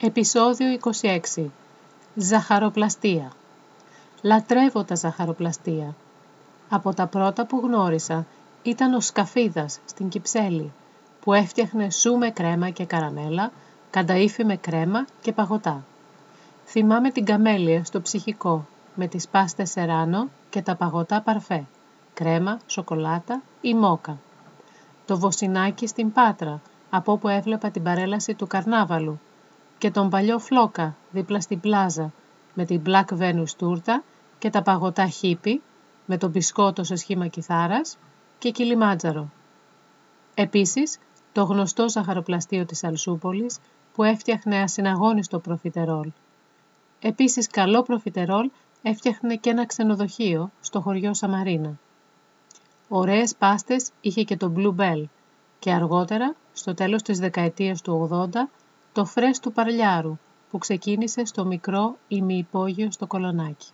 Επισόδιο 26 Ζαχαροπλαστεία Λατρεύω τα ζαχαροπλαστεία. Από τα πρώτα που γνώρισα ήταν ο Σκαφίδας στην Κυψέλη, που έφτιαχνε σου με κρέμα και καραμέλα, κανταήφι με κρέμα και παγωτά. Θυμάμαι την καμέλια στο ψυχικό, με τις πάστες σεράνο και τα παγωτά παρφέ, κρέμα, σοκολάτα ή μόκα. Το βοσινάκι στην Πάτρα, από όπου έβλεπα την παρέλαση του καρνάβαλου και τον παλιό φλόκα δίπλα στην πλάζα με την Black Venus τούρτα και τα παγωτά χίπη με τον μπισκότο σε σχήμα κιθάρας και κιλιμάτζαρο. Επίσης, το γνωστό ζαχαροπλαστείο της Αλσούπολης που έφτιαχνε ασυναγώνιστο προφιτερόλ. Επίσης, καλό προφιτερόλ έφτιαχνε και ένα ξενοδοχείο στο χωριό Σαμαρίνα. Ωραίες πάστες είχε και το Blue Bell και αργότερα, στο τέλος της δεκαετίας του 80, το φρές του Παρλιάρου που ξεκίνησε στο μικρό ημιυπόγειο στο Κολονάκι.